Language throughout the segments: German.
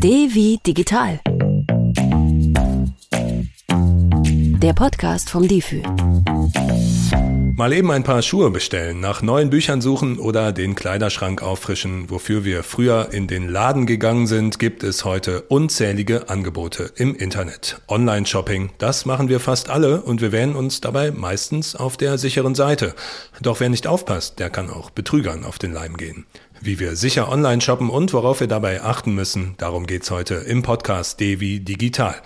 D wie digital. Der Podcast vom DIFÜ. Mal eben ein paar Schuhe bestellen, nach neuen Büchern suchen oder den Kleiderschrank auffrischen. Wofür wir früher in den Laden gegangen sind, gibt es heute unzählige Angebote im Internet. Online-Shopping, das machen wir fast alle und wir wählen uns dabei meistens auf der sicheren Seite. Doch wer nicht aufpasst, der kann auch Betrügern auf den Leim gehen. Wie wir sicher online shoppen und worauf wir dabei achten müssen, darum geht's heute im Podcast Devi Digital.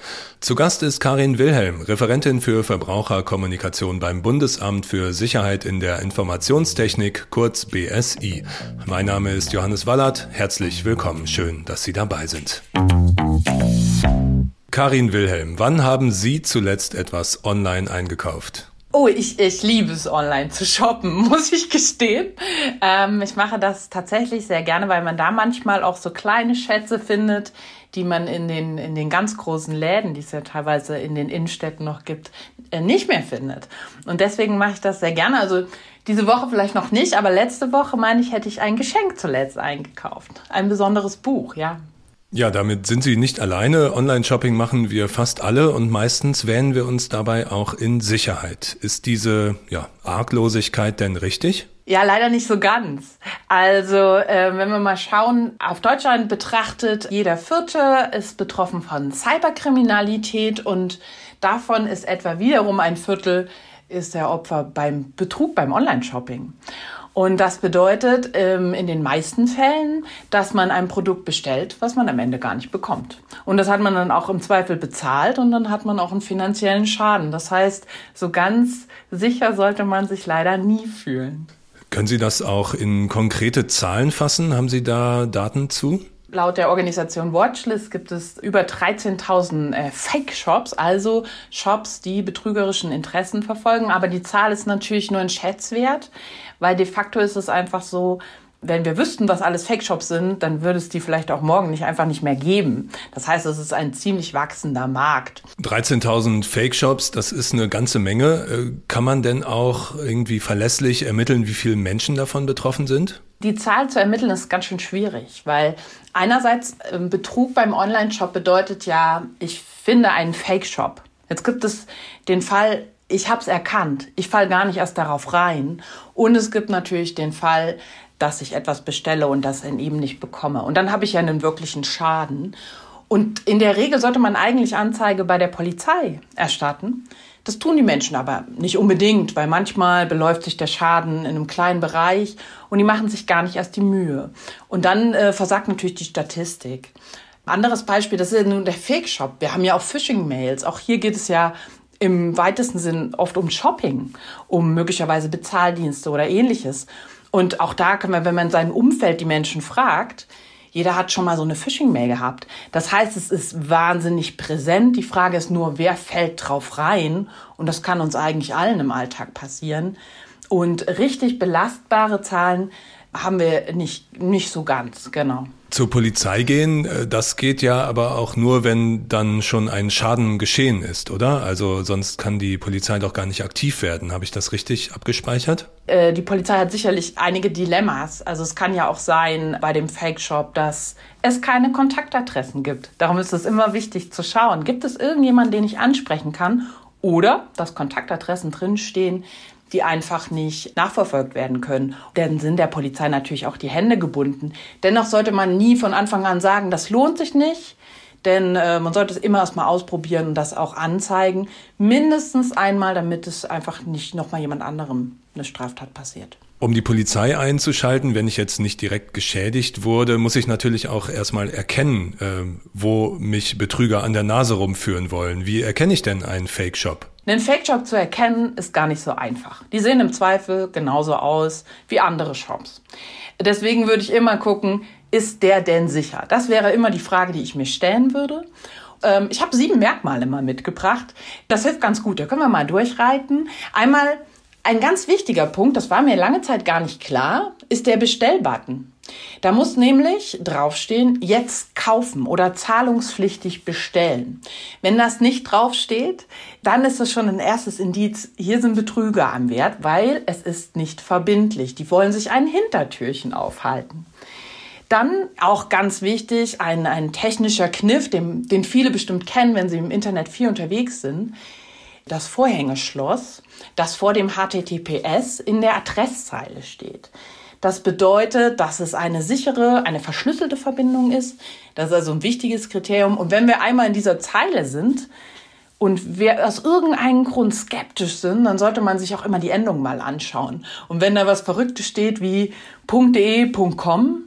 Zu Gast ist Karin Wilhelm, Referentin für Verbraucherkommunikation beim Bundesamt für Sicherheit in der Informationstechnik, kurz BSI. Mein Name ist Johannes Wallert. Herzlich willkommen. Schön, dass Sie dabei sind. Karin Wilhelm, wann haben Sie zuletzt etwas online eingekauft? Oh, ich, ich liebe es, online zu shoppen, muss ich gestehen. Ähm, ich mache das tatsächlich sehr gerne, weil man da manchmal auch so kleine Schätze findet, die man in den, in den ganz großen Läden, die es ja teilweise in den Innenstädten noch gibt, äh, nicht mehr findet. Und deswegen mache ich das sehr gerne. Also diese Woche vielleicht noch nicht, aber letzte Woche, meine ich, hätte ich ein Geschenk zuletzt eingekauft. Ein besonderes Buch, ja. Ja, damit sind Sie nicht alleine. Online-Shopping machen wir fast alle und meistens wähnen wir uns dabei auch in Sicherheit. Ist diese ja, Arglosigkeit denn richtig? Ja, leider nicht so ganz. Also, äh, wenn wir mal schauen, auf Deutschland betrachtet, jeder Vierte ist betroffen von Cyberkriminalität und davon ist etwa wiederum ein Viertel ist der Opfer beim Betrug beim Online-Shopping. Und das bedeutet ähm, in den meisten Fällen, dass man ein Produkt bestellt, was man am Ende gar nicht bekommt. Und das hat man dann auch im Zweifel bezahlt und dann hat man auch einen finanziellen Schaden. Das heißt, so ganz sicher sollte man sich leider nie fühlen. Können Sie das auch in konkrete Zahlen fassen? Haben Sie da Daten zu? Laut der Organisation Watchlist gibt es über 13.000 äh, Fake-Shops, also Shops, die betrügerischen Interessen verfolgen. Aber die Zahl ist natürlich nur ein Schätzwert, weil de facto ist es einfach so, wenn wir wüssten, was alles Fake-Shops sind, dann würde es die vielleicht auch morgen nicht einfach nicht mehr geben. Das heißt, es ist ein ziemlich wachsender Markt. 13.000 Fake-Shops, das ist eine ganze Menge. Äh, kann man denn auch irgendwie verlässlich ermitteln, wie viele Menschen davon betroffen sind? Die Zahl zu ermitteln ist ganz schön schwierig, weil einerseits ähm, Betrug beim Online-Shop bedeutet ja, ich finde einen Fake-Shop. Jetzt gibt es den Fall, ich habe es erkannt, ich falle gar nicht erst darauf rein. Und es gibt natürlich den Fall, dass ich etwas bestelle und das in ihm nicht bekomme. Und dann habe ich ja einen wirklichen Schaden. Und in der Regel sollte man eigentlich Anzeige bei der Polizei erstatten. Das tun die Menschen aber nicht unbedingt, weil manchmal beläuft sich der Schaden in einem kleinen Bereich und die machen sich gar nicht erst die Mühe. Und dann äh, versagt natürlich die Statistik. Anderes Beispiel, das ist nun der Fake-Shop. Wir haben ja auch Phishing-Mails. Auch hier geht es ja im weitesten Sinn oft um Shopping, um möglicherweise Bezahldienste oder ähnliches. Und auch da kann man, wenn man in seinem Umfeld die Menschen fragt, jeder hat schon mal so eine Phishing-Mail gehabt. Das heißt, es ist wahnsinnig präsent. Die Frage ist nur, wer fällt drauf rein? Und das kann uns eigentlich allen im Alltag passieren. Und richtig belastbare Zahlen haben wir nicht, nicht so ganz, genau zur Polizei gehen, äh, das geht ja aber auch nur, wenn dann schon ein Schaden geschehen ist, oder? Also sonst kann die Polizei doch gar nicht aktiv werden. Habe ich das richtig abgespeichert? Äh, die Polizei hat sicherlich einige Dilemmas. Also es kann ja auch sein bei dem Fake-Shop, dass es keine Kontaktadressen gibt. Darum ist es immer wichtig zu schauen, gibt es irgendjemanden, den ich ansprechen kann? Oder dass Kontaktadressen drinstehen, die einfach nicht nachverfolgt werden können. Dann sind der Polizei natürlich auch die Hände gebunden. Dennoch sollte man nie von Anfang an sagen, das lohnt sich nicht. Denn äh, man sollte es immer erstmal ausprobieren und das auch anzeigen. Mindestens einmal, damit es einfach nicht nochmal jemand anderem eine Straftat passiert. Um die Polizei einzuschalten, wenn ich jetzt nicht direkt geschädigt wurde, muss ich natürlich auch erstmal erkennen, äh, wo mich Betrüger an der Nase rumführen wollen. Wie erkenne ich denn einen Fake-Shop? Einen Fake-Shop zu erkennen, ist gar nicht so einfach. Die sehen im Zweifel genauso aus wie andere Shops. Deswegen würde ich immer gucken, ist der denn sicher? Das wäre immer die Frage, die ich mir stellen würde. Ähm, ich habe sieben Merkmale mal mitgebracht. Das hilft ganz gut. Da können wir mal durchreiten. Einmal ein ganz wichtiger Punkt, das war mir lange Zeit gar nicht klar, ist der Bestellbutton. Da muss nämlich draufstehen, jetzt kaufen oder zahlungspflichtig bestellen. Wenn das nicht draufsteht, dann ist das schon ein erstes Indiz, hier sind Betrüger am Wert, weil es ist nicht verbindlich. Die wollen sich ein Hintertürchen aufhalten. Dann auch ganz wichtig, ein, ein technischer Kniff, den, den viele bestimmt kennen, wenn sie im Internet viel unterwegs sind. Das Vorhängeschloss, das vor dem HTTPS in der Adresszeile steht. Das bedeutet, dass es eine sichere, eine verschlüsselte Verbindung ist. Das ist also ein wichtiges Kriterium. Und wenn wir einmal in dieser Zeile sind, und wir aus irgendeinem Grund skeptisch sind, dann sollte man sich auch immer die Endung mal anschauen. Und wenn da was Verrücktes steht wie .de.com,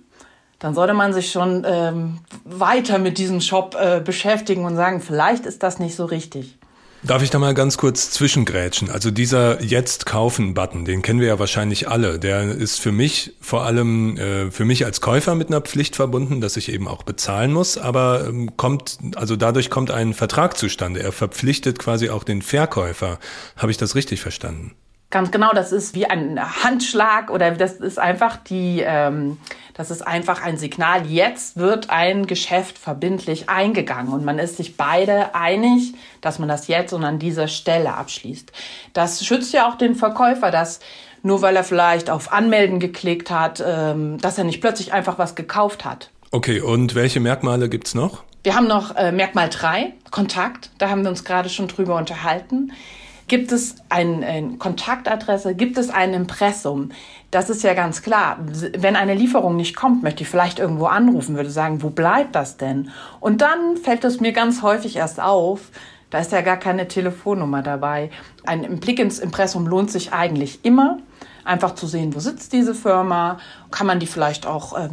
dann sollte man sich schon ähm, weiter mit diesem Shop äh, beschäftigen und sagen, vielleicht ist das nicht so richtig. Darf ich da mal ganz kurz zwischengrätschen? Also dieser Jetzt kaufen-Button, den kennen wir ja wahrscheinlich alle. Der ist für mich vor allem äh, für mich als Käufer mit einer Pflicht verbunden, dass ich eben auch bezahlen muss. Aber ähm, kommt, also dadurch kommt ein Vertrag zustande. Er verpflichtet quasi auch den Verkäufer. Habe ich das richtig verstanden? Ganz genau, das ist wie ein Handschlag oder das ist einfach die, ähm, das ist einfach ein Signal. Jetzt wird ein Geschäft verbindlich eingegangen und man ist sich beide einig, dass man das jetzt und an dieser Stelle abschließt. Das schützt ja auch den Verkäufer, dass nur weil er vielleicht auf Anmelden geklickt hat, ähm, dass er nicht plötzlich einfach was gekauft hat. Okay, und welche Merkmale gibt's noch? Wir haben noch äh, Merkmal 3, Kontakt. Da haben wir uns gerade schon drüber unterhalten. Gibt es eine ein Kontaktadresse? Gibt es ein Impressum? Das ist ja ganz klar. Wenn eine Lieferung nicht kommt, möchte ich vielleicht irgendwo anrufen, würde sagen, wo bleibt das denn? Und dann fällt es mir ganz häufig erst auf, da ist ja gar keine Telefonnummer dabei. Ein Blick ins Impressum lohnt sich eigentlich immer. Einfach zu sehen, wo sitzt diese Firma? Kann man die vielleicht auch äh,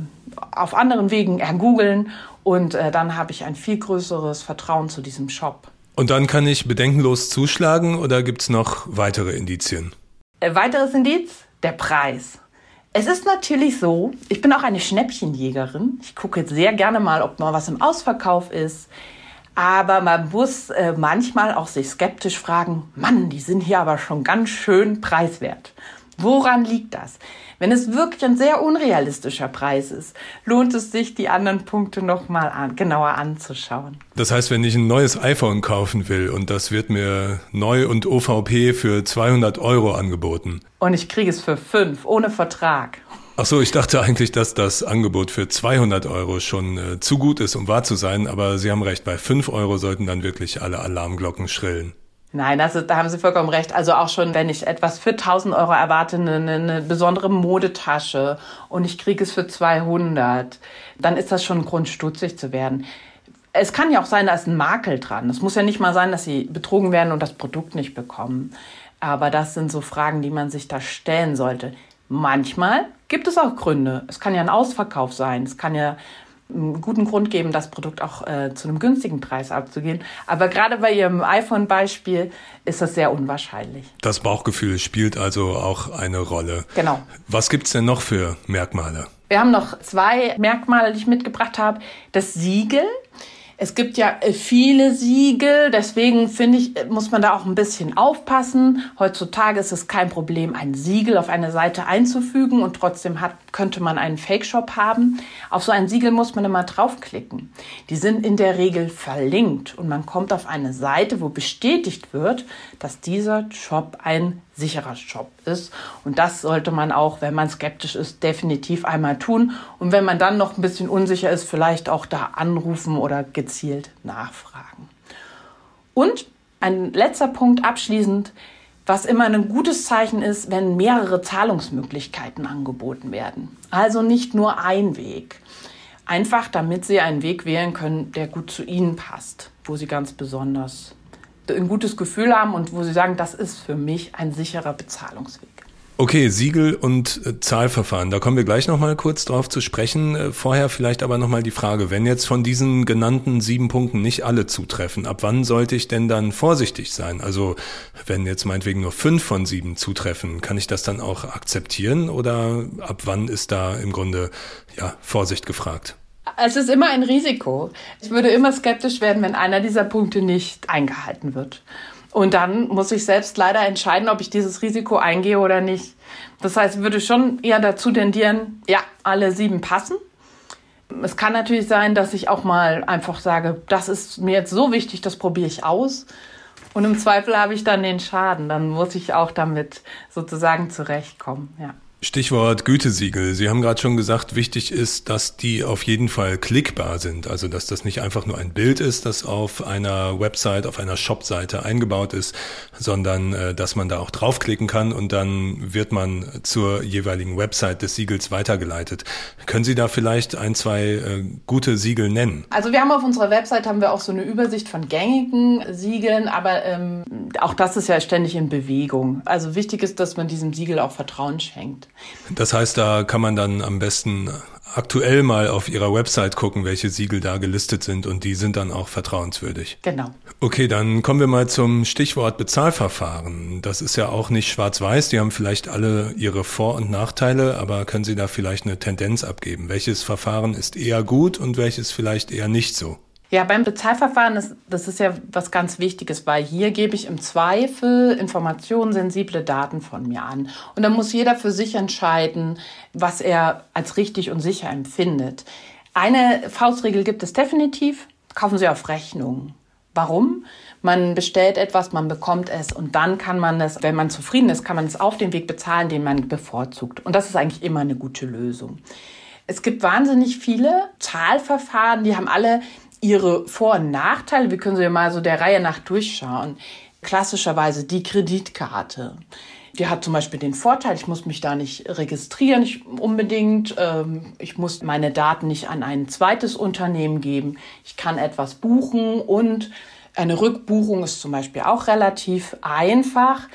auf anderen Wegen ergoogeln? Und äh, dann habe ich ein viel größeres Vertrauen zu diesem Shop. Und dann kann ich bedenkenlos zuschlagen oder gibt es noch weitere Indizien? Äh, weiteres Indiz, der Preis. Es ist natürlich so, ich bin auch eine Schnäppchenjägerin. Ich gucke sehr gerne mal, ob mal was im Ausverkauf ist. Aber man muss äh, manchmal auch sich skeptisch fragen, Mann, die sind hier aber schon ganz schön preiswert. Woran liegt das? Wenn es wirklich ein sehr unrealistischer Preis ist, lohnt es sich, die anderen Punkte nochmal an, genauer anzuschauen. Das heißt, wenn ich ein neues iPhone kaufen will und das wird mir neu und OVP für 200 Euro angeboten. Und ich kriege es für 5, ohne Vertrag. Ach so, ich dachte eigentlich, dass das Angebot für 200 Euro schon äh, zu gut ist, um wahr zu sein, aber Sie haben recht, bei 5 Euro sollten dann wirklich alle Alarmglocken schrillen. Nein, also, da haben Sie vollkommen recht. Also auch schon, wenn ich etwas für 1000 Euro erwarte, eine, eine besondere Modetasche und ich kriege es für 200, dann ist das schon ein Grund, stutzig zu werden. Es kann ja auch sein, da ist ein Makel dran. Es muss ja nicht mal sein, dass Sie betrogen werden und das Produkt nicht bekommen. Aber das sind so Fragen, die man sich da stellen sollte. Manchmal gibt es auch Gründe. Es kann ja ein Ausverkauf sein. Es kann ja einen guten Grund geben, das Produkt auch äh, zu einem günstigen Preis abzugehen. Aber gerade bei Ihrem iPhone-Beispiel ist das sehr unwahrscheinlich. Das Bauchgefühl spielt also auch eine Rolle. Genau. Was gibt es denn noch für Merkmale? Wir haben noch zwei Merkmale, die ich mitgebracht habe. Das Siegel. Es gibt ja äh, viele Siegel, deswegen finde ich, äh, muss man da auch ein bisschen aufpassen. Heutzutage ist es kein Problem, ein Siegel auf eine Seite einzufügen und trotzdem hat, könnte man einen Fake-Shop haben. Auf so ein Siegel muss man immer draufklicken. Die sind in der Regel verlinkt und man kommt auf eine Seite, wo bestätigt wird, dass dieser Shop ein sicherer Shop ist. Und das sollte man auch, wenn man skeptisch ist, definitiv einmal tun. Und wenn man dann noch ein bisschen unsicher ist, vielleicht auch da anrufen oder gezielt nachfragen. Und ein letzter Punkt abschließend, was immer ein gutes Zeichen ist, wenn mehrere Zahlungsmöglichkeiten angeboten werden. Also nicht nur ein Weg. Einfach damit Sie einen Weg wählen können, der gut zu Ihnen passt, wo Sie ganz besonders ein gutes Gefühl haben und wo sie sagen, das ist für mich ein sicherer Bezahlungsweg. Okay, Siegel und äh, Zahlverfahren, da kommen wir gleich nochmal kurz drauf zu sprechen. Äh, vorher vielleicht aber nochmal die Frage, wenn jetzt von diesen genannten sieben Punkten nicht alle zutreffen, ab wann sollte ich denn dann vorsichtig sein? Also wenn jetzt meinetwegen nur fünf von sieben zutreffen, kann ich das dann auch akzeptieren oder ab wann ist da im Grunde ja, Vorsicht gefragt? Es ist immer ein Risiko. Ich würde immer skeptisch werden, wenn einer dieser Punkte nicht eingehalten wird. Und dann muss ich selbst leider entscheiden, ob ich dieses Risiko eingehe oder nicht. Das heißt, ich würde schon eher dazu tendieren, ja, alle sieben passen. Es kann natürlich sein, dass ich auch mal einfach sage, das ist mir jetzt so wichtig, das probiere ich aus. Und im Zweifel habe ich dann den Schaden. Dann muss ich auch damit sozusagen zurechtkommen, ja. Stichwort Gütesiegel. Sie haben gerade schon gesagt, wichtig ist, dass die auf jeden Fall klickbar sind. Also, dass das nicht einfach nur ein Bild ist, das auf einer Website, auf einer Shopseite eingebaut ist, sondern äh, dass man da auch draufklicken kann und dann wird man zur jeweiligen Website des Siegels weitergeleitet. Können Sie da vielleicht ein, zwei äh, gute Siegel nennen? Also, wir haben auf unserer Website haben wir auch so eine Übersicht von gängigen Siegeln, aber ähm, auch das ist ja ständig in Bewegung. Also, wichtig ist, dass man diesem Siegel auch Vertrauen schenkt. Das heißt, da kann man dann am besten aktuell mal auf Ihrer Website gucken, welche Siegel da gelistet sind und die sind dann auch vertrauenswürdig. Genau. Okay, dann kommen wir mal zum Stichwort Bezahlverfahren. Das ist ja auch nicht schwarz-weiß, die haben vielleicht alle ihre Vor- und Nachteile, aber können Sie da vielleicht eine Tendenz abgeben? Welches Verfahren ist eher gut und welches vielleicht eher nicht so? Ja, beim Bezahlverfahren ist das ist ja was ganz Wichtiges, weil hier gebe ich im Zweifel Informationen, sensible Daten von mir an. Und dann muss jeder für sich entscheiden, was er als richtig und sicher empfindet. Eine Faustregel gibt es definitiv. Kaufen Sie auf Rechnung. Warum? Man bestellt etwas, man bekommt es und dann kann man es, wenn man zufrieden ist, kann man es auf den Weg bezahlen, den man bevorzugt. Und das ist eigentlich immer eine gute Lösung. Es gibt wahnsinnig viele Zahlverfahren, die haben alle ihre Vor- und Nachteile. Wir können sie mal so der Reihe nach durchschauen. Klassischerweise die Kreditkarte. Die hat zum Beispiel den Vorteil, ich muss mich da nicht registrieren ich, unbedingt. Ähm, ich muss meine Daten nicht an ein zweites Unternehmen geben. Ich kann etwas buchen und eine Rückbuchung ist zum Beispiel auch relativ einfach.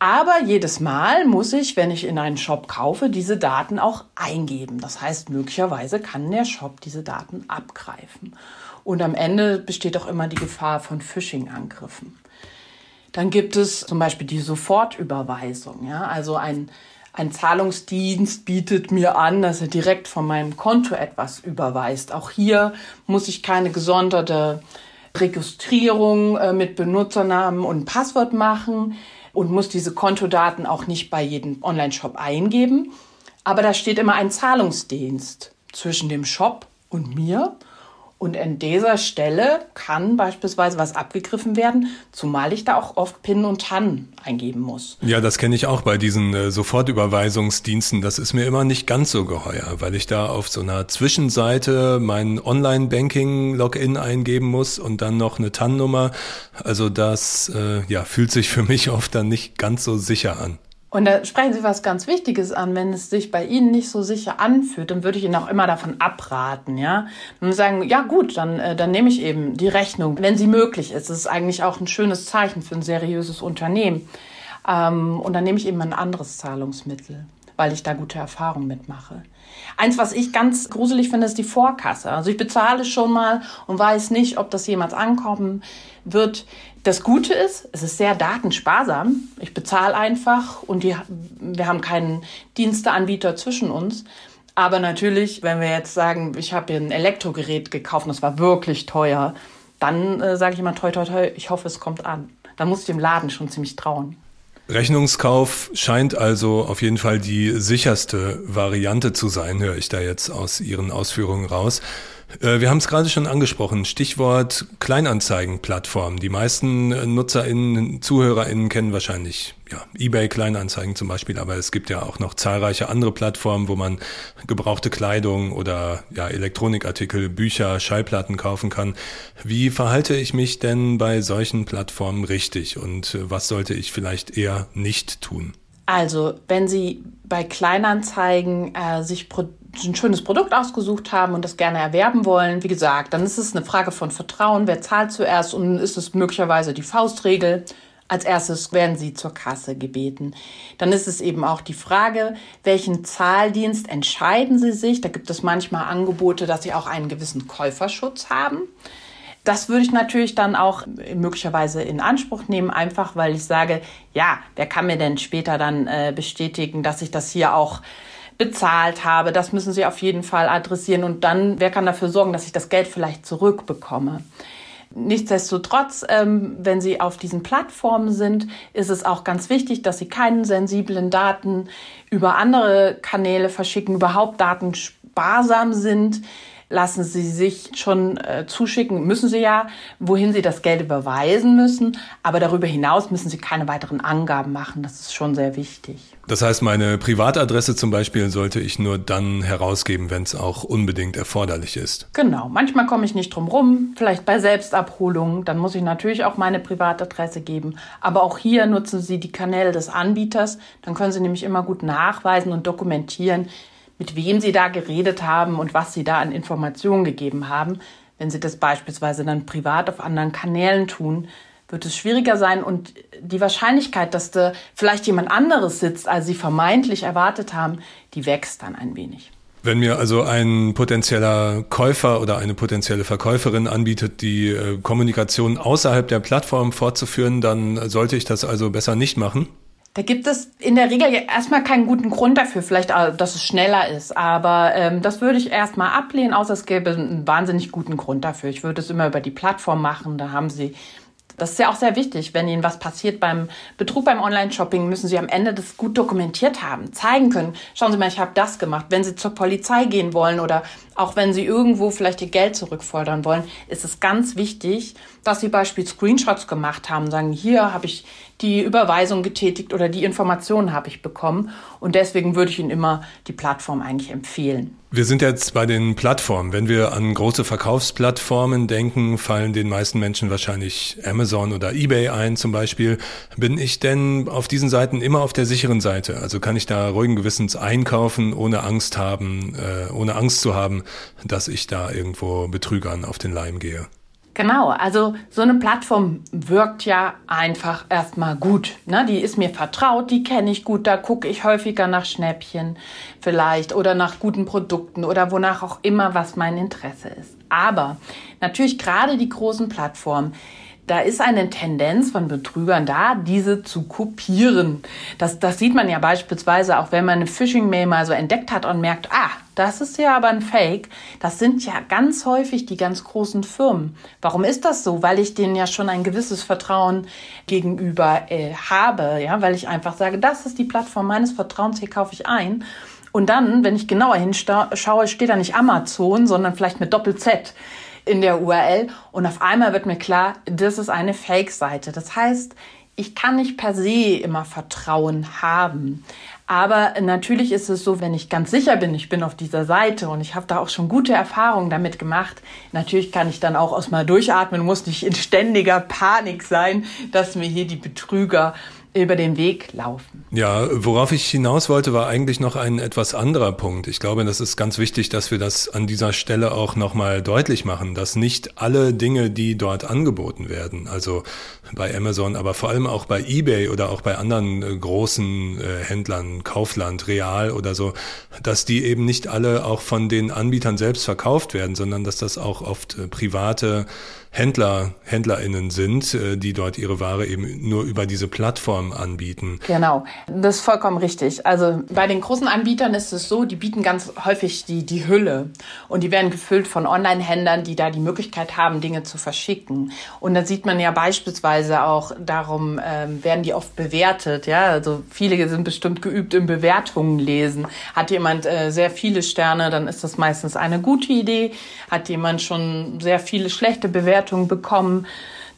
Aber jedes Mal muss ich, wenn ich in einen Shop kaufe, diese Daten auch eingeben. Das heißt, möglicherweise kann der Shop diese Daten abgreifen. Und am Ende besteht auch immer die Gefahr von Phishing-Angriffen. Dann gibt es zum Beispiel die Sofortüberweisung. Ja? Also ein, ein Zahlungsdienst bietet mir an, dass er direkt von meinem Konto etwas überweist. Auch hier muss ich keine gesonderte Registrierung äh, mit Benutzernamen und Passwort machen und muss diese Kontodaten auch nicht bei jedem Online-Shop eingeben. Aber da steht immer ein Zahlungsdienst zwischen dem Shop und mir. Und an dieser Stelle kann beispielsweise was abgegriffen werden, zumal ich da auch oft PIN und TAN eingeben muss. Ja, das kenne ich auch bei diesen äh, Sofortüberweisungsdiensten. Das ist mir immer nicht ganz so geheuer, weil ich da auf so einer Zwischenseite mein Online-Banking-Login eingeben muss und dann noch eine TAN-Nummer. Also das äh, ja, fühlt sich für mich oft dann nicht ganz so sicher an. Und da sprechen Sie was ganz Wichtiges an. Wenn es sich bei Ihnen nicht so sicher anfühlt, dann würde ich Ihnen auch immer davon abraten, ja. Und sagen, ja gut, dann, äh, dann nehme ich eben die Rechnung, wenn sie möglich ist. Das ist eigentlich auch ein schönes Zeichen für ein seriöses Unternehmen. Ähm, und dann nehme ich eben ein anderes Zahlungsmittel, weil ich da gute Erfahrungen mitmache. Eins, was ich ganz gruselig finde, ist die Vorkasse. Also ich bezahle schon mal und weiß nicht, ob das jemals ankommen wird. Das Gute ist, es ist sehr datensparsam. Ich bezahle einfach und die, wir haben keinen Diensteanbieter zwischen uns. Aber natürlich, wenn wir jetzt sagen, ich habe hier ein Elektrogerät gekauft und das war wirklich teuer, dann äh, sage ich immer toi toi toi, ich hoffe, es kommt an. Da muss ich dem Laden schon ziemlich trauen. Rechnungskauf scheint also auf jeden Fall die sicherste Variante zu sein, höre ich da jetzt aus Ihren Ausführungen raus. Äh, wir haben es gerade schon angesprochen, Stichwort Kleinanzeigenplattform. Die meisten NutzerInnen, ZuhörerInnen kennen wahrscheinlich ja, eBay Kleinanzeigen zum Beispiel, aber es gibt ja auch noch zahlreiche andere Plattformen, wo man gebrauchte Kleidung oder ja, Elektronikartikel, Bücher, Schallplatten kaufen kann. Wie verhalte ich mich denn bei solchen Plattformen richtig und was sollte ich vielleicht eher nicht tun? Also, wenn Sie bei Kleinanzeigen äh, sich Pro ein schönes Produkt ausgesucht haben und das gerne erwerben wollen, wie gesagt, dann ist es eine Frage von Vertrauen. Wer zahlt zuerst und ist es möglicherweise die Faustregel? Als erstes werden Sie zur Kasse gebeten. Dann ist es eben auch die Frage, welchen Zahldienst entscheiden Sie sich? Da gibt es manchmal Angebote, dass Sie auch einen gewissen Käuferschutz haben. Das würde ich natürlich dann auch möglicherweise in Anspruch nehmen, einfach weil ich sage, ja, wer kann mir denn später dann äh, bestätigen, dass ich das hier auch bezahlt habe. Das müssen Sie auf jeden Fall adressieren. Und dann, wer kann dafür sorgen, dass ich das Geld vielleicht zurückbekomme? Nichtsdestotrotz, ähm, wenn Sie auf diesen Plattformen sind, ist es auch ganz wichtig, dass Sie keinen sensiblen Daten über andere Kanäle verschicken, überhaupt Daten sparsam sind. Lassen Sie sich schon äh, zuschicken, müssen Sie ja, wohin Sie das Geld überweisen müssen. Aber darüber hinaus müssen Sie keine weiteren Angaben machen. Das ist schon sehr wichtig. Das heißt, meine Privatadresse zum Beispiel sollte ich nur dann herausgeben, wenn es auch unbedingt erforderlich ist. Genau. Manchmal komme ich nicht drum rum. Vielleicht bei Selbstabholung. Dann muss ich natürlich auch meine Privatadresse geben. Aber auch hier nutzen Sie die Kanäle des Anbieters. Dann können Sie nämlich immer gut nachweisen und dokumentieren, mit wem Sie da geredet haben und was Sie da an Informationen gegeben haben. Wenn Sie das beispielsweise dann privat auf anderen Kanälen tun, wird es schwieriger sein und die Wahrscheinlichkeit, dass da vielleicht jemand anderes sitzt, als Sie vermeintlich erwartet haben, die wächst dann ein wenig. Wenn mir also ein potenzieller Käufer oder eine potenzielle Verkäuferin anbietet, die äh, Kommunikation außerhalb der Plattform fortzuführen, dann sollte ich das also besser nicht machen? Da gibt es in der Regel erstmal keinen guten Grund dafür, vielleicht, äh, dass es schneller ist. Aber ähm, das würde ich erstmal ablehnen, außer es gäbe einen wahnsinnig guten Grund dafür. Ich würde es immer über die Plattform machen. Da haben Sie das ist ja auch sehr wichtig, wenn Ihnen was passiert beim Betrug beim Online-Shopping, müssen Sie am Ende das gut dokumentiert haben, zeigen können. Schauen Sie mal, ich habe das gemacht. Wenn Sie zur Polizei gehen wollen oder auch wenn Sie irgendwo vielleicht Ihr Geld zurückfordern wollen, ist es ganz wichtig, dass Sie beispielsweise Screenshots gemacht haben, sagen, hier habe ich die Überweisung getätigt oder die Informationen habe ich bekommen. Und deswegen würde ich Ihnen immer die Plattform eigentlich empfehlen. Wir sind jetzt bei den Plattformen. Wenn wir an große Verkaufsplattformen denken, fallen den meisten Menschen wahrscheinlich Amazon oder eBay ein zum Beispiel. Bin ich denn auf diesen Seiten immer auf der sicheren Seite? Also kann ich da ruhigen Gewissens einkaufen, ohne Angst haben, äh, ohne Angst zu haben, dass ich da irgendwo Betrügern auf den Leim gehe? Genau, also so eine Plattform wirkt ja einfach erstmal gut. Ne? Die ist mir vertraut, die kenne ich gut, da gucke ich häufiger nach Schnäppchen vielleicht oder nach guten Produkten oder wonach auch immer, was mein Interesse ist. Aber natürlich gerade die großen Plattformen, da ist eine Tendenz von Betrügern da, diese zu kopieren. Das, das sieht man ja beispielsweise auch, wenn man eine Phishing-Mail mal so entdeckt hat und merkt, ah, das ist ja aber ein Fake. Das sind ja ganz häufig die ganz großen Firmen. Warum ist das so? Weil ich denen ja schon ein gewisses Vertrauen gegenüber äh, habe, ja, weil ich einfach sage, das ist die Plattform meines Vertrauens, hier kaufe ich ein. Und dann, wenn ich genauer hinschaue, steht da nicht Amazon, sondern vielleicht mit Doppel-Z in der URL und auf einmal wird mir klar, das ist eine Fake-Seite. Das heißt, ich kann nicht per se immer Vertrauen haben. Aber natürlich ist es so, wenn ich ganz sicher bin, ich bin auf dieser Seite und ich habe da auch schon gute Erfahrungen damit gemacht, natürlich kann ich dann auch aus mal durchatmen, muss nicht in ständiger Panik sein, dass mir hier die Betrüger über den Weg laufen. Ja, worauf ich hinaus wollte, war eigentlich noch ein etwas anderer Punkt. Ich glaube, das ist ganz wichtig, dass wir das an dieser Stelle auch nochmal deutlich machen, dass nicht alle Dinge, die dort angeboten werden, also bei Amazon, aber vor allem auch bei eBay oder auch bei anderen äh, großen äh, Händlern, Kaufland, Real oder so, dass die eben nicht alle auch von den Anbietern selbst verkauft werden, sondern dass das auch oft äh, private Händler, HändlerInnen sind, äh, die dort ihre Ware eben nur über diese Plattform anbieten. Genau, das ist vollkommen richtig. Also bei den großen Anbietern ist es so, die bieten ganz häufig die, die Hülle und die werden gefüllt von Online-Händlern, die da die Möglichkeit haben, Dinge zu verschicken. Und da sieht man ja beispielsweise auch, darum ähm, werden die oft bewertet. Ja, also viele sind bestimmt geübt im Bewertungen lesen. Hat jemand äh, sehr viele Sterne, dann ist das meistens eine gute Idee. Hat jemand schon sehr viele schlechte Bewertungen, Bewertung bekommen,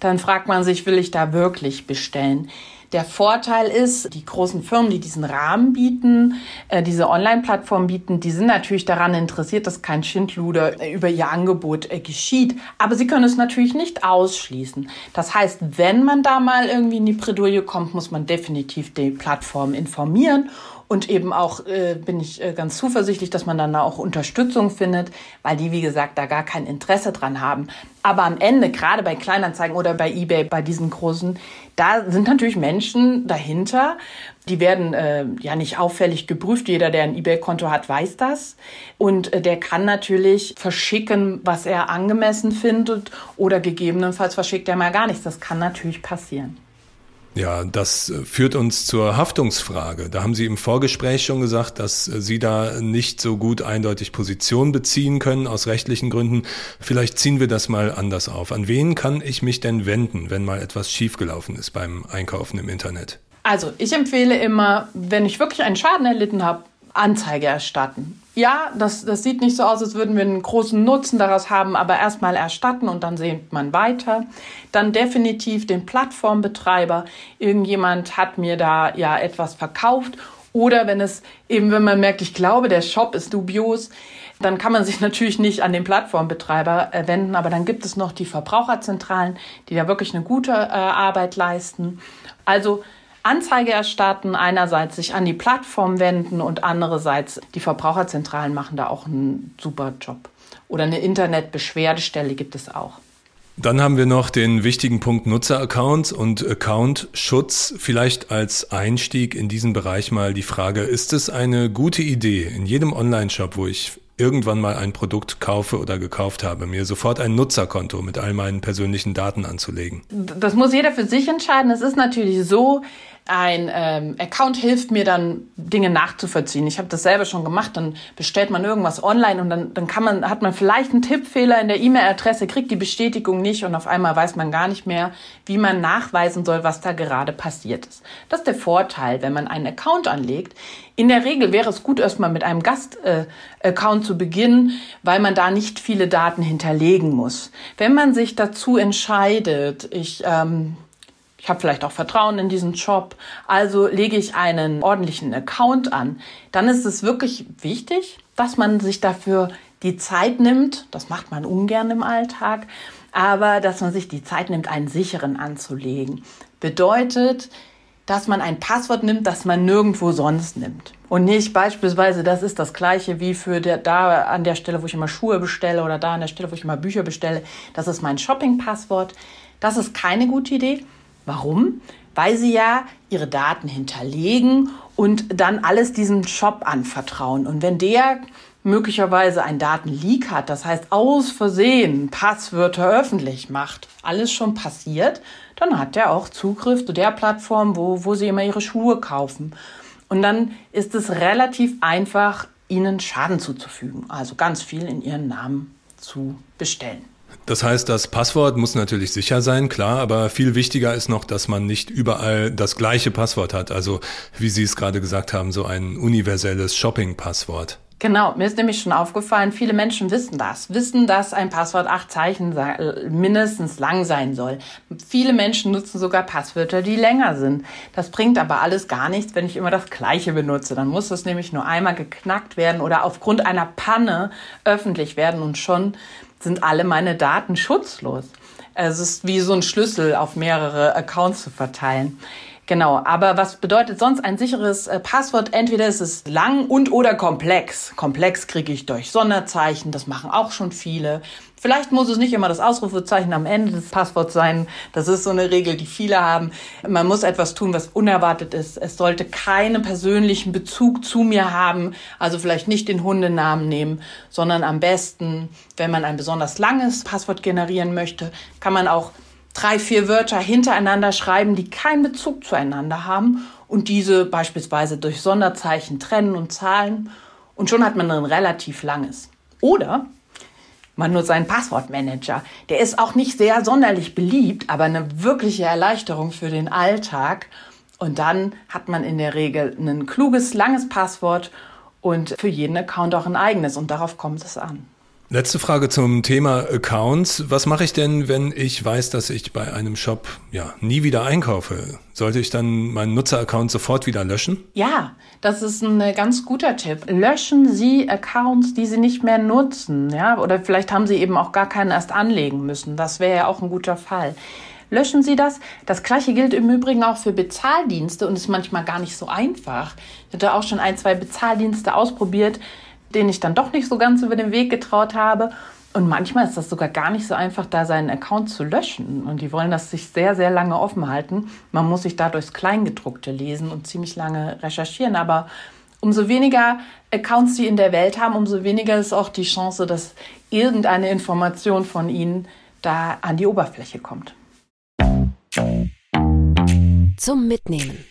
dann fragt man sich, will ich da wirklich bestellen? Der Vorteil ist, die großen Firmen, die diesen Rahmen bieten, äh, diese Online-Plattform bieten, die sind natürlich daran interessiert, dass kein Schindluder über ihr Angebot äh, geschieht. Aber sie können es natürlich nicht ausschließen. Das heißt, wenn man da mal irgendwie in die Bredouille kommt, muss man definitiv die Plattform informieren und eben auch äh, bin ich äh, ganz zuversichtlich, dass man dann auch Unterstützung findet, weil die, wie gesagt, da gar kein Interesse dran haben. Aber am Ende, gerade bei Kleinanzeigen oder bei eBay, bei diesen großen, da sind natürlich Menschen dahinter. Die werden äh, ja nicht auffällig geprüft. Jeder, der ein eBay-Konto hat, weiß das. Und äh, der kann natürlich verschicken, was er angemessen findet oder gegebenenfalls verschickt er mal gar nichts. Das kann natürlich passieren. Ja, das äh, führt uns zur Haftungsfrage. Da haben Sie im Vorgespräch schon gesagt, dass äh, Sie da nicht so gut eindeutig Position beziehen können aus rechtlichen Gründen. Vielleicht ziehen wir das mal anders auf. An wen kann ich mich denn wenden, wenn mal etwas schiefgelaufen ist beim Einkaufen im Internet? Also, ich empfehle immer, wenn ich wirklich einen Schaden erlitten habe, Anzeige erstatten. Ja, das, das sieht nicht so aus, als würden wir einen großen Nutzen daraus haben, aber erstmal erstatten und dann sehen man weiter. Dann definitiv den Plattformbetreiber. Irgendjemand hat mir da ja etwas verkauft. Oder wenn es eben, wenn man merkt, ich glaube, der Shop ist dubios, dann kann man sich natürlich nicht an den Plattformbetreiber äh, wenden, aber dann gibt es noch die Verbraucherzentralen, die da wirklich eine gute äh, Arbeit leisten. Also Anzeige erstatten, einerseits sich an die Plattform wenden und andererseits die Verbraucherzentralen machen da auch einen super Job. Oder eine Internetbeschwerdestelle gibt es auch. Dann haben wir noch den wichtigen Punkt Nutzeraccounts und Account-Schutz. Vielleicht als Einstieg in diesen Bereich mal die Frage, ist es eine gute Idee, in jedem Online-Shop, wo ich irgendwann mal ein Produkt kaufe oder gekauft habe, mir sofort ein Nutzerkonto mit all meinen persönlichen Daten anzulegen? Das muss jeder für sich entscheiden. Es ist natürlich so, ein ähm, Account hilft mir dann Dinge nachzuvollziehen. Ich habe das selber schon gemacht. Dann bestellt man irgendwas online und dann, dann kann man hat man vielleicht einen Tippfehler in der E-Mail-Adresse, kriegt die Bestätigung nicht und auf einmal weiß man gar nicht mehr, wie man nachweisen soll, was da gerade passiert ist. Das ist der Vorteil, wenn man einen Account anlegt. In der Regel wäre es gut, erstmal mit einem Gast-Account äh, zu beginnen, weil man da nicht viele Daten hinterlegen muss. Wenn man sich dazu entscheidet, ich ähm, ich habe vielleicht auch Vertrauen in diesen Job, also lege ich einen ordentlichen Account an, dann ist es wirklich wichtig, dass man sich dafür die Zeit nimmt, das macht man ungern im Alltag, aber dass man sich die Zeit nimmt, einen sicheren anzulegen. Bedeutet, dass man ein Passwort nimmt, das man nirgendwo sonst nimmt. Und nicht beispielsweise, das ist das gleiche wie für der, da an der Stelle, wo ich immer Schuhe bestelle oder da an der Stelle, wo ich immer Bücher bestelle. Das ist mein Shopping-Passwort. Das ist keine gute Idee. Warum? Weil sie ja ihre Daten hinterlegen und dann alles diesem Shop anvertrauen. Und wenn der möglicherweise ein Datenleak hat, das heißt aus Versehen Passwörter öffentlich macht, alles schon passiert, dann hat er auch Zugriff zu der Plattform, wo, wo sie immer ihre Schuhe kaufen. Und dann ist es relativ einfach, ihnen Schaden zuzufügen, also ganz viel in ihren Namen zu bestellen. Das heißt, das Passwort muss natürlich sicher sein, klar, aber viel wichtiger ist noch, dass man nicht überall das gleiche Passwort hat. Also, wie Sie es gerade gesagt haben, so ein universelles Shopping-Passwort. Genau, mir ist nämlich schon aufgefallen, viele Menschen wissen das, wissen, dass ein Passwort acht Zeichen mindestens lang sein soll. Viele Menschen nutzen sogar Passwörter, die länger sind. Das bringt aber alles gar nichts, wenn ich immer das gleiche benutze. Dann muss das nämlich nur einmal geknackt werden oder aufgrund einer Panne öffentlich werden und schon sind alle meine Daten schutzlos. Es ist wie so ein Schlüssel auf mehrere Accounts zu verteilen. Genau, aber was bedeutet sonst ein sicheres äh, Passwort? Entweder ist es lang und oder komplex. Komplex kriege ich durch Sonderzeichen, das machen auch schon viele. Vielleicht muss es nicht immer das Ausrufezeichen am Ende des Passworts sein. Das ist so eine Regel, die viele haben. Man muss etwas tun, was unerwartet ist. Es sollte keinen persönlichen Bezug zu mir haben. Also vielleicht nicht den Hundenamen nehmen, sondern am besten, wenn man ein besonders langes Passwort generieren möchte, kann man auch drei, vier Wörter hintereinander schreiben, die keinen Bezug zueinander haben und diese beispielsweise durch Sonderzeichen trennen und zahlen. Und schon hat man ein relativ langes. Oder man nutzt einen Passwortmanager. Der ist auch nicht sehr sonderlich beliebt, aber eine wirkliche Erleichterung für den Alltag. Und dann hat man in der Regel ein kluges, langes Passwort und für jeden Account auch ein eigenes. Und darauf kommt es an. Letzte Frage zum Thema Accounts. Was mache ich denn, wenn ich weiß, dass ich bei einem Shop ja nie wieder einkaufe? Sollte ich dann meinen Nutzeraccount sofort wieder löschen? Ja, das ist ein ganz guter Tipp. Löschen Sie Accounts, die Sie nicht mehr nutzen, ja, oder vielleicht haben Sie eben auch gar keinen erst anlegen müssen. Das wäre ja auch ein guter Fall. Löschen Sie das. Das gleiche gilt im Übrigen auch für Bezahldienste und ist manchmal gar nicht so einfach. Ich hatte auch schon ein, zwei Bezahldienste ausprobiert denen ich dann doch nicht so ganz über den Weg getraut habe. Und manchmal ist das sogar gar nicht so einfach, da seinen Account zu löschen. Und die wollen das sich sehr, sehr lange offen halten. Man muss sich da durchs Kleingedruckte lesen und ziemlich lange recherchieren. Aber umso weniger Accounts sie in der Welt haben, umso weniger ist auch die Chance, dass irgendeine Information von ihnen da an die Oberfläche kommt. Zum Mitnehmen.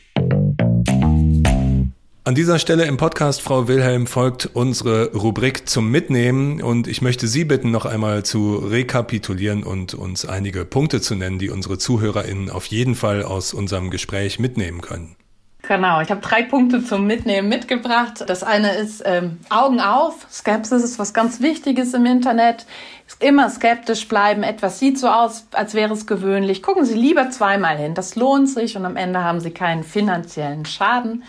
An dieser Stelle im Podcast, Frau Wilhelm, folgt unsere Rubrik zum Mitnehmen und ich möchte Sie bitten, noch einmal zu rekapitulieren und uns einige Punkte zu nennen, die unsere ZuhörerInnen auf jeden Fall aus unserem Gespräch mitnehmen können. Genau, ich habe drei Punkte zum Mitnehmen mitgebracht. Das eine ist ähm, Augen auf. Skepsis ist was ganz Wichtiges im Internet. Immer skeptisch bleiben. Etwas sieht so aus, als wäre es gewöhnlich. Gucken Sie lieber zweimal hin. Das lohnt sich und am Ende haben Sie keinen finanziellen Schaden.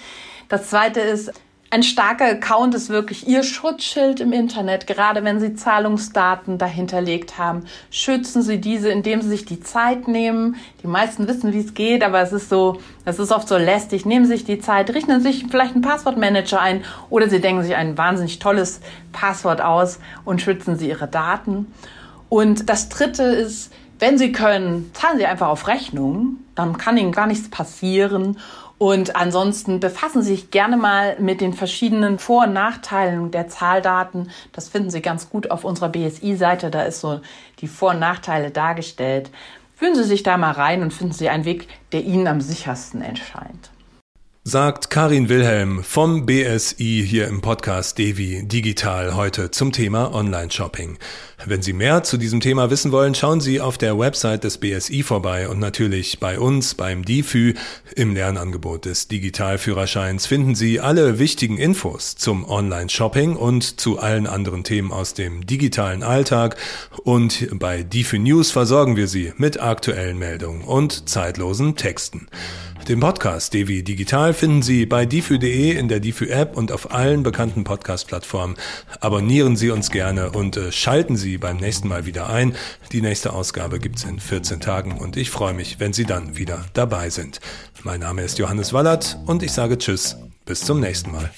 Das zweite ist, ein starker Account ist wirklich Ihr Schutzschild im Internet. Gerade wenn Sie Zahlungsdaten dahinterlegt haben, schützen Sie diese, indem Sie sich die Zeit nehmen. Die meisten wissen, wie es geht, aber es ist so, es ist oft so lästig. Nehmen Sie sich die Zeit, richten Sie sich vielleicht einen Passwortmanager ein oder Sie denken sich ein wahnsinnig tolles Passwort aus und schützen Sie Ihre Daten. Und das dritte ist, wenn Sie können, zahlen Sie einfach auf Rechnung. Dann kann Ihnen gar nichts passieren. Und ansonsten befassen Sie sich gerne mal mit den verschiedenen Vor- und Nachteilen der Zahldaten. Das finden Sie ganz gut auf unserer BSI-Seite. Da ist so die Vor- und Nachteile dargestellt. Fühlen Sie sich da mal rein und finden Sie einen Weg, der Ihnen am sichersten erscheint sagt Karin Wilhelm vom BSI hier im Podcast Devi Digital heute zum Thema Online-Shopping. Wenn Sie mehr zu diesem Thema wissen wollen, schauen Sie auf der Website des BSI vorbei und natürlich bei uns beim DIFÜ im Lernangebot des Digitalführerscheins finden Sie alle wichtigen Infos zum Online-Shopping und zu allen anderen Themen aus dem digitalen Alltag und bei DIFÜ News versorgen wir Sie mit aktuellen Meldungen und zeitlosen Texten. Den Podcast Devi Digital finden Sie bei difü.de, in der Difü-App und auf allen bekannten Podcast-Plattformen. Abonnieren Sie uns gerne und äh, schalten Sie beim nächsten Mal wieder ein. Die nächste Ausgabe gibt es in 14 Tagen und ich freue mich, wenn Sie dann wieder dabei sind. Mein Name ist Johannes Wallert und ich sage Tschüss. Bis zum nächsten Mal.